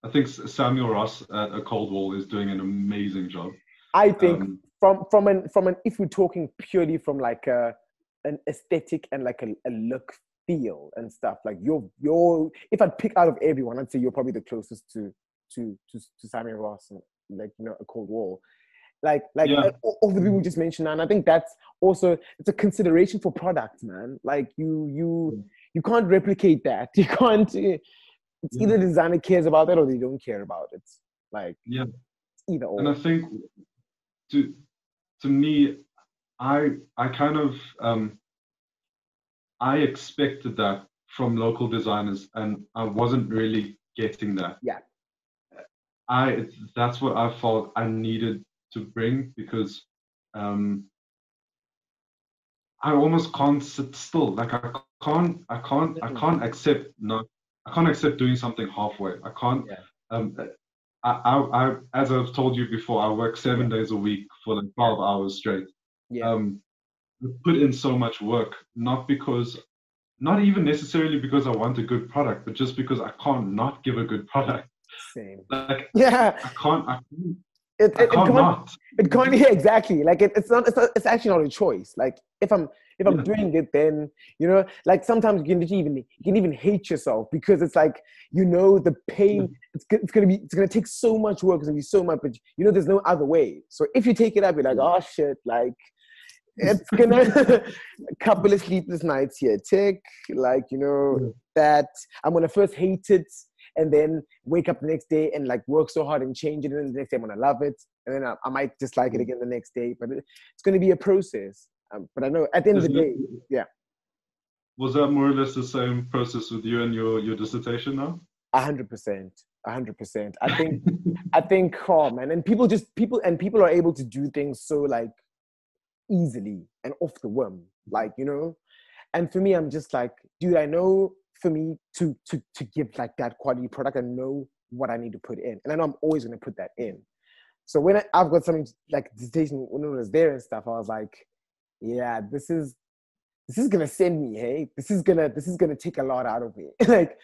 Speaker 2: I think Samuel Ross at a Cold Wall is doing an amazing job.
Speaker 1: I think
Speaker 2: Um,
Speaker 1: from from an from an if we're talking purely from like a an aesthetic and like a, a look feel and stuff like you're you're if I'd pick out of everyone I'd say you're probably the closest to to to, to Simon Ross and like you know a cold wall like like
Speaker 2: Yeah.
Speaker 1: all, all the people just mentioned and I think that's also it's a consideration for product man like you you you can't replicate that you can't it's
Speaker 2: Yeah.
Speaker 1: either the designer cares about it or they don't care about it like
Speaker 2: Yeah.
Speaker 1: either or
Speaker 2: and I think to to me, I I kind of um, I expected that from local designers, and I wasn't really getting that.
Speaker 1: Yeah.
Speaker 2: I that's what I felt I needed to bring because um, I almost can't sit still. Like I can't I can't I
Speaker 1: Mhm.
Speaker 2: can't accept not I can't accept doing something halfway. I can't.
Speaker 1: Yeah.
Speaker 2: Um, I, I, I, as I've told you before, I work seven days a week for like 12 hours straight.
Speaker 1: yeah
Speaker 2: Um, put in so much work, not because, not even necessarily because I want a good product, but just because I can't not give a good product.
Speaker 1: same
Speaker 2: Like
Speaker 1: yeah
Speaker 2: I can't, I can't,
Speaker 1: it, it, it
Speaker 2: can't
Speaker 1: can't, it can't yeah exactly. Like it, it's not it's not it's actually not a choice. Like if i'm if i'm
Speaker 2: Yeah.
Speaker 1: doing it then you know like sometimes you can even you can even hate yourself because it's like you know the pain mm-hmm. it's, it's gonna be it's gonna take so much work it's gonna be so much but you know there's no other way. So if you take it up you're like oh shit like it's gonna a couple of sleepless nights here. Tick like you know
Speaker 2: Yeah.
Speaker 1: that. I'm gonna first hate it and then wake up the next day and like work so hard and change it and then the next day i'm gonna love it and then i, I might dislike it
Speaker 2: Mm.
Speaker 1: again the next day but it, it's gonna be a process um, but i know at the end of the day yeah.
Speaker 2: Was that more or less the same process with you and your, your dissertation now?
Speaker 1: A hundred percent, a hundred percent. I think, I think, oh man, and people just people and people are able to do things so like easily and off the whim, like you know. And for me, I'm just like, dude, I know for me to to to give like that quality product, I know what I need to put in, and I know I'm always gonna put that in. So when I, I've got something like dissertation when it was there and stuff, I was like, yeah, this is this is gonna send me, hey, this is gonna this is gonna take a lot out of me, like,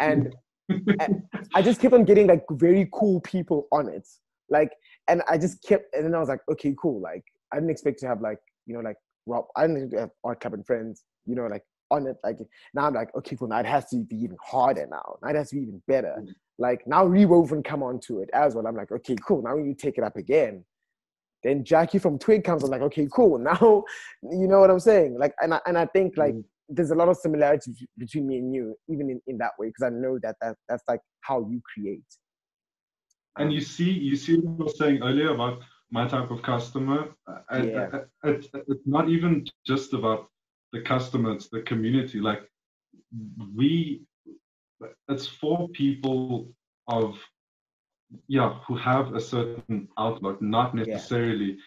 Speaker 1: and I just kept on getting like very cool people on it. Like, and I just kept, and then I was like, okay, cool. Like, I didn't expect to have like, you know, like Rob, I didn't expect to have Art Club and Friends, you know, like on it. Like, now I'm like, okay, cool. Now it has to be even harder now. Now it has to be even better.
Speaker 2: Mm.
Speaker 1: Like, now Rewoven come onto it as well. I'm like, okay, cool. Now you take it up again. Then Jackie from Twig comes. I'm like, okay, cool. Now, you know what I'm saying? Like, and I, and I think like,
Speaker 2: Mm.
Speaker 1: there's a lot of similarities between me and you, even in, in that way, because I know that, that that's like how you create.
Speaker 2: And you see, you see what I was saying earlier about my type of customer. Uh, and,
Speaker 1: Yeah.
Speaker 2: uh, It's, it's not even just about the customers, the community. Like we, it's for people of yeah who have a certain outlook, not
Speaker 1: Yeah.
Speaker 2: necessarily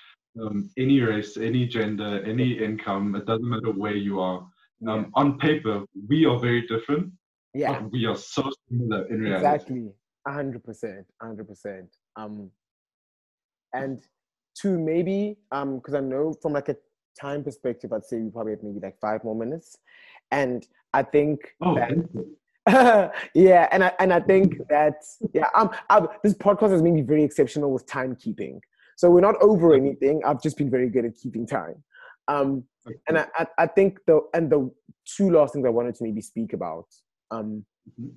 Speaker 2: um, any race, any gender, any income. It doesn't matter where you are. Um, on paper, we are very different,
Speaker 1: yeah,
Speaker 2: we are so similar in reality.
Speaker 1: exactly, a hundred percent, a hundred percent. Um, and two maybe um because I know from like a time perspective, I'd say we probably have maybe like five more minutes, and I think
Speaker 2: Oh,
Speaker 1: that yeah, and I and I think that yeah, um, i this podcast has made me very exceptional with timekeeping. So we're not over anything. I've just been very good at keeping time. Um, and I, I, I think the and the two last things I wanted to maybe speak about. Um,
Speaker 2: Mhm.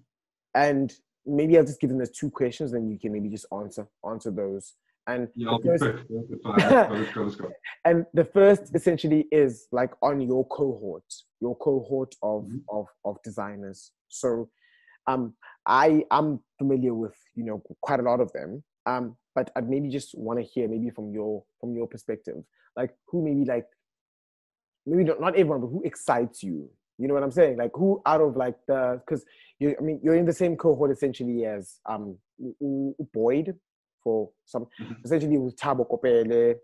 Speaker 1: and maybe I'll just give them those two questions, and you can maybe just answer answer those. And
Speaker 2: Yeah,
Speaker 1: the first-
Speaker 2: quick. Go, go, go.
Speaker 1: and the first essentially is like on your cohort your cohort of
Speaker 2: Mhm.
Speaker 1: of of designers so um i i'm familiar with you know quite a lot of them um but i maybe just want to hear maybe from your from your perspective like who maybe like maybe not, not everyone but who excites you You know what I'm saying? Like who out of like the because you I mean you're in the same cohort essentially as um Boyd for some mm-hmm. essentially with Thabo Kopele,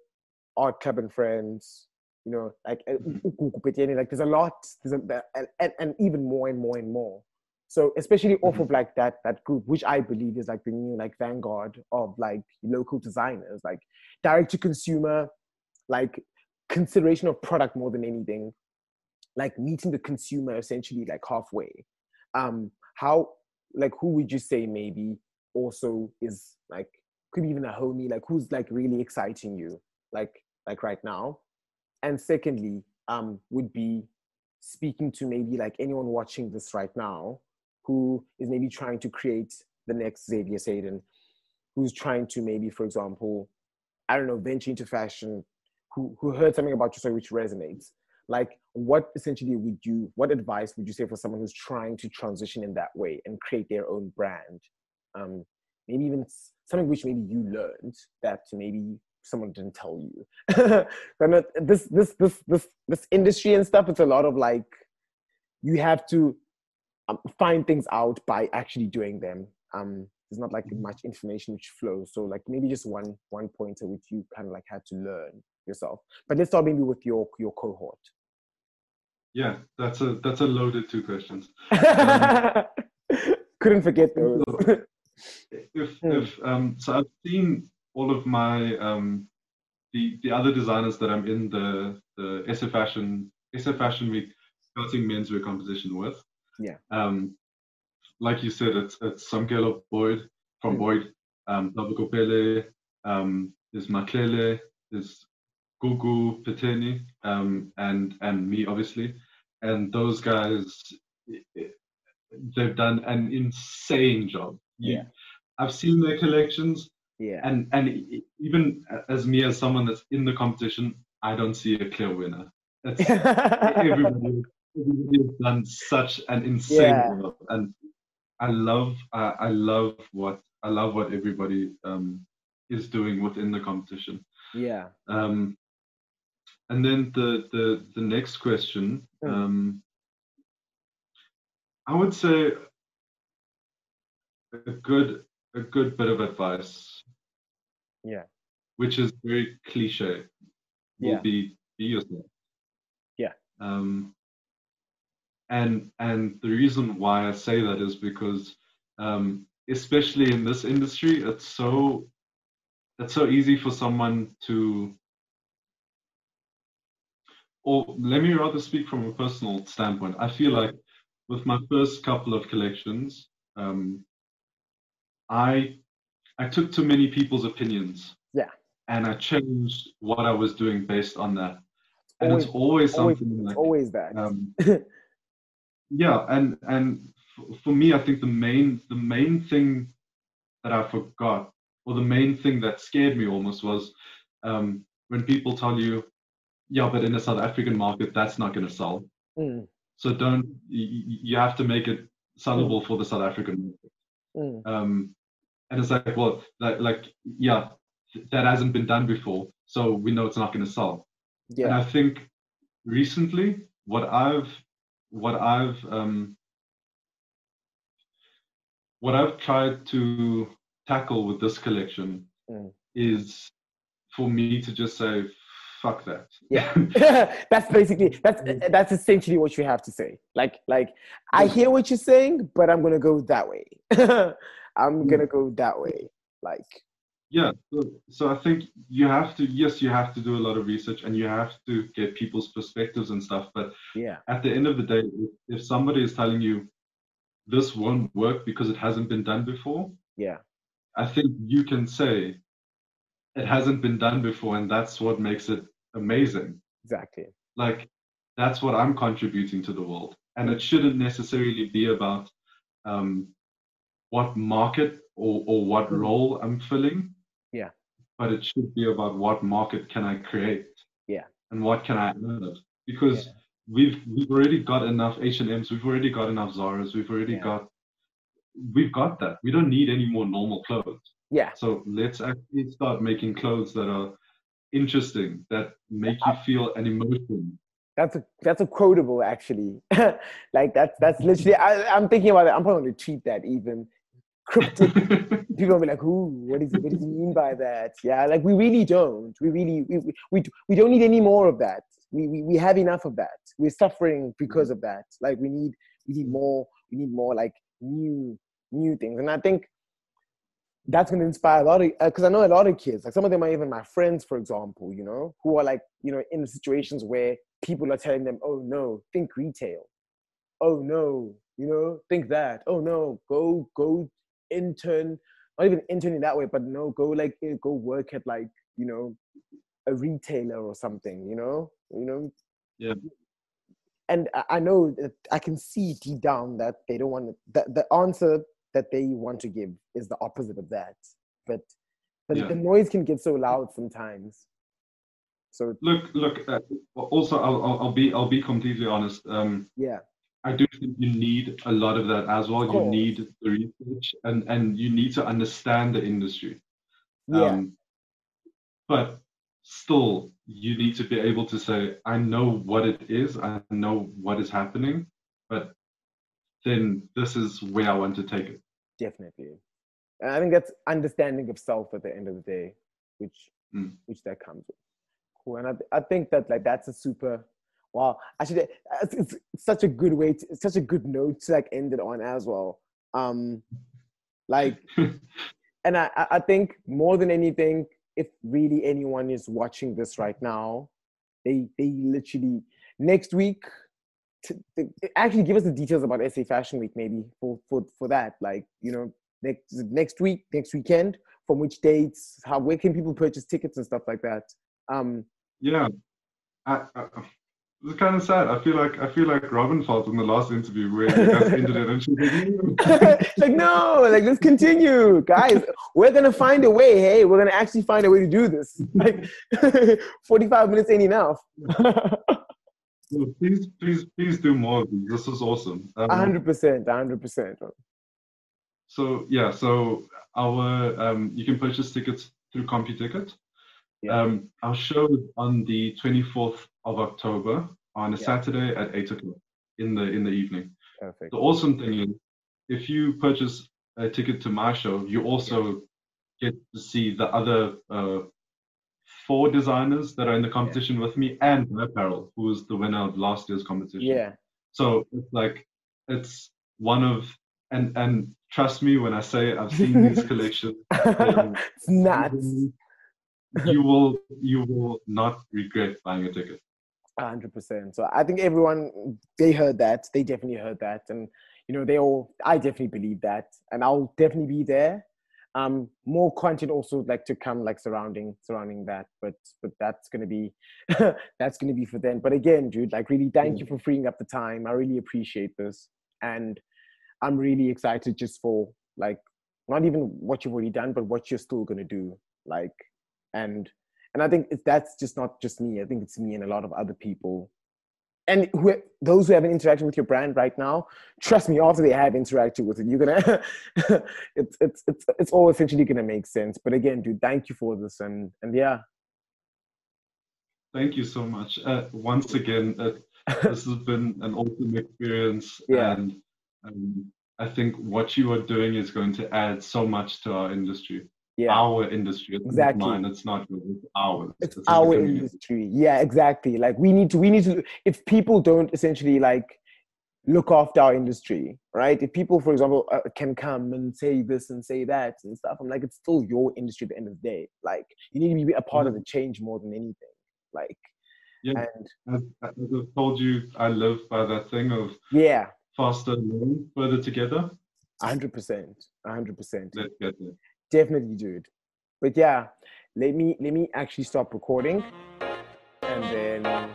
Speaker 1: Art Club and Friends, you know, like mm-hmm. like there's a lot, there's a, and, and even more and more and more. So especially off mm-hmm. of like that that group, which I believe is like the new like vanguard of like local designers, like direct to consumer, like consideration of product more than anything, like meeting the consumer essentially like halfway. Um, how like who would you say maybe also is like could be even a homie like who's like really exciting you like like right now and secondly um would be speaking to maybe like anyone watching this right now who is maybe trying to create the next Xavier Sadan, who's trying to maybe, for example, I don't know, venture into fashion, who, who heard something about your story which resonates. Like, what essentially would you, what advice would you say for someone who's trying to transition in that way and create their own brand? Um, maybe even something which maybe you learned that maybe someone didn't tell you. this, this, this, this, this industry and stuff, it's a lot of like, you have to um, find things out by actually doing them. Um, there's not like much information which flows. So like maybe just one one pointer which you kind of like had to learn yourself. But let's start maybe with your your cohort.
Speaker 2: Yeah, that's a that's a loaded two questions.
Speaker 1: Um, Couldn't forget those.
Speaker 2: if if um, so, I've seen all of my um, the the other designers that I'm in the the SA Fashion SA Fashion Week starting menswear competition with.
Speaker 1: Yeah.
Speaker 2: Um, like you said, it's it's Samkelo Boyd from mm. Boyd, um, Kopele, um, is Maklele, is Gugu Peteni, um, and and me obviously, and those guys, they've done an insane job.
Speaker 1: Yeah.
Speaker 2: I've seen their collections.
Speaker 1: Yeah.
Speaker 2: And and even as me as someone that's in the competition, I don't see a clear winner. It's, everybody, everybody has done such an insane yeah. job, and I love uh, I love what I love what everybody um, is doing within the competition.
Speaker 1: Yeah.
Speaker 2: Um, and then the the the next question, mm. um, I would say a good a good bit of advice.
Speaker 1: Yeah.
Speaker 2: Which is very cliche. Will
Speaker 1: yeah.
Speaker 2: be be yourself.
Speaker 1: Yeah.
Speaker 2: Um, and and the reason why I say that is because um, especially in this industry, it's so it's so easy for someone to or let me rather speak from a personal standpoint. I feel like with my first couple of collections, um, I I took too many people's opinions.
Speaker 1: Yeah.
Speaker 2: And I changed what I was doing based on that. And always, it's always something
Speaker 1: always,
Speaker 2: like
Speaker 1: always that.
Speaker 2: Um, yeah, and and for me, I think the main the main thing that I forgot, or the main thing that scared me almost was um, when people tell you, yeah, but in the South African market, that's not going to sell.
Speaker 1: Mm.
Speaker 2: So don't you, you, have to make it sellable mm. for the South African market.
Speaker 1: Mm.
Speaker 2: Um, and it's like, well, like, like yeah, that hasn't been done before, so we know it's not going to sell.
Speaker 1: Yeah.
Speaker 2: And I think recently, what I've what I've um, what I've tried to tackle with this collection
Speaker 1: mm.
Speaker 2: is for me to just say fuck that
Speaker 1: yeah that's basically that's that's essentially what you have to say like like i hear what you're saying but i'm gonna go that way i'm gonna go that way like
Speaker 2: yeah so, so i think you have to yes you have to do a lot of research and you have to get people's perspectives and stuff but
Speaker 1: yeah.
Speaker 2: at the end of the day if, if somebody is telling you this won't work because it hasn't been done before
Speaker 1: yeah.
Speaker 2: I think you can say it hasn't been done before and that's what makes it amazing.
Speaker 1: Exactly.
Speaker 2: Like that's what i'm contributing to the world. And it shouldn't necessarily be about um, what market or, or what mm. role i'm filling
Speaker 1: yeah.
Speaker 2: But it should be about what market can I create?
Speaker 1: Yeah.
Speaker 2: And what can I add? Because yeah. we've we've already got enough H and M's, we've already got enough Zara's, we've already yeah. got we've got that. We don't need any more normal clothes.
Speaker 1: Yeah.
Speaker 2: So let's actually start making clothes that are interesting, that make you feel an emotion.
Speaker 1: That's a that's a quotable actually. like that's that's literally. I, am thinking about it. I'm probably going to tweet that even cryptic. People will be like, "Ooh, what is what does he mean by that?" Yeah, like we really don't. We really we we, we don't need any more of that. We, we we have enough of that. We're suffering because of that. Like we need we need more. We need more like new new things. And I think that's going to inspire a lot of because uh, I know a lot of kids. Like some of them are even my friends, for example. You know, who are like you know in situations where people are telling them, "Oh no, think retail." Oh no, you know, think that. Oh no, go go intern. Not even interning that way, but no, go like eh, go work at like you know a retailer or something. You know, you know.
Speaker 2: Yeah.
Speaker 1: And I know that I can see deep down that they don't want to, that the answer that they want to give is the opposite of that. But but yeah. the noise can get so loud sometimes. So
Speaker 2: look, look. Uh, also, I'll, I'll, I'll be I'll be completely honest. Um,
Speaker 1: yeah.
Speaker 2: I do think you need a lot of that as well. You need the research and and you need to understand the industry.
Speaker 1: Yeah. Um,
Speaker 2: but still, you need to be able to say, I know what it is. I know what is happening, but then this is where I want to take it.
Speaker 1: Definitely. And I think that's understanding of self at the end of the day, which
Speaker 2: mm.
Speaker 1: which that comes with. Cool. And I, I think that like that's a super wow. Actually, it's, it's such a good way to it's such a good note to like end it on as well. Um like and I, I think more than anything, if really anyone is watching this right now, they they literally next week to, to, actually give us the details about SA Fashion Week maybe for for for that. Like you know next next week, next weekend, from which dates, how where can people purchase tickets and stuff like that. Um,
Speaker 2: yeah, I, I, it's kind of sad. I feel like I feel like Robin felt in the last interview where you guys ended it and she
Speaker 1: like, like no, like let's continue, guys. We're gonna find a way. Hey, we're gonna actually find a way to do this. Like, forty-five minutes ain't enough
Speaker 2: please, please, please do more. Of these. This is awesome.
Speaker 1: Um, hundred percent, hundred percent.
Speaker 2: So yeah, so our um, you can purchase tickets through CompuTicket. Yeah. Um, our show is on the 24th of October on a yeah. Saturday at eight o'clock in the in the evening.
Speaker 1: Perfect.
Speaker 2: The awesome thing is, if you purchase a ticket to my show, you also get to see the other uh, four designers that are in the competition yeah. with me and my apparel who was the winner of last year's competition
Speaker 1: yeah
Speaker 2: so it's like it's one of and and trust me when i say i've seen these collections
Speaker 1: it's nuts
Speaker 2: you will you will not regret buying a ticket
Speaker 1: 100% so i think everyone they heard that they definitely heard that. And you know they all i definitely believe that. And i'll definitely be there. Um more content also like to come like surrounding surrounding that. But but that's gonna be that's gonna be for then but again dude like really thank you mm. for freeing up the time. I really appreciate this. And i'm really excited just for like not even what you've already done but what you're still gonna do. Like and and i think that's just not just me i think it's me and a lot of other people and who, those who haven't interacted with your brand right now, trust me, after they have interacted with it, you're gonna it's it's it's it's all essentially gonna make sense. But again, dude, thank you for this and and yeah.
Speaker 2: Thank you so much. Uh, once again, uh, this has been an awesome experience,
Speaker 1: yeah.
Speaker 2: and um, I think what you are doing is going to add so much to our industry yeah. our industry. It's
Speaker 1: exactly.
Speaker 2: Not mine. It's not It's ours.
Speaker 1: It's, it's our industry. Yeah, exactly. Like we need to. We need to. If people don't essentially like look after our industry, right? If people, for example, uh, can come and say this and say that and stuff, I'm like, it's still your industry at the end of the day. Like you need to be a part mm-hmm. of the change more than anything. Like.
Speaker 2: Yeah, and, as, as I've told you, I live by that thing of
Speaker 1: yeah,
Speaker 2: faster, further together.
Speaker 1: hundred percent, hundred percent.
Speaker 2: Let's get there
Speaker 1: definitely dude. But yeah, let me let me actually stop recording and then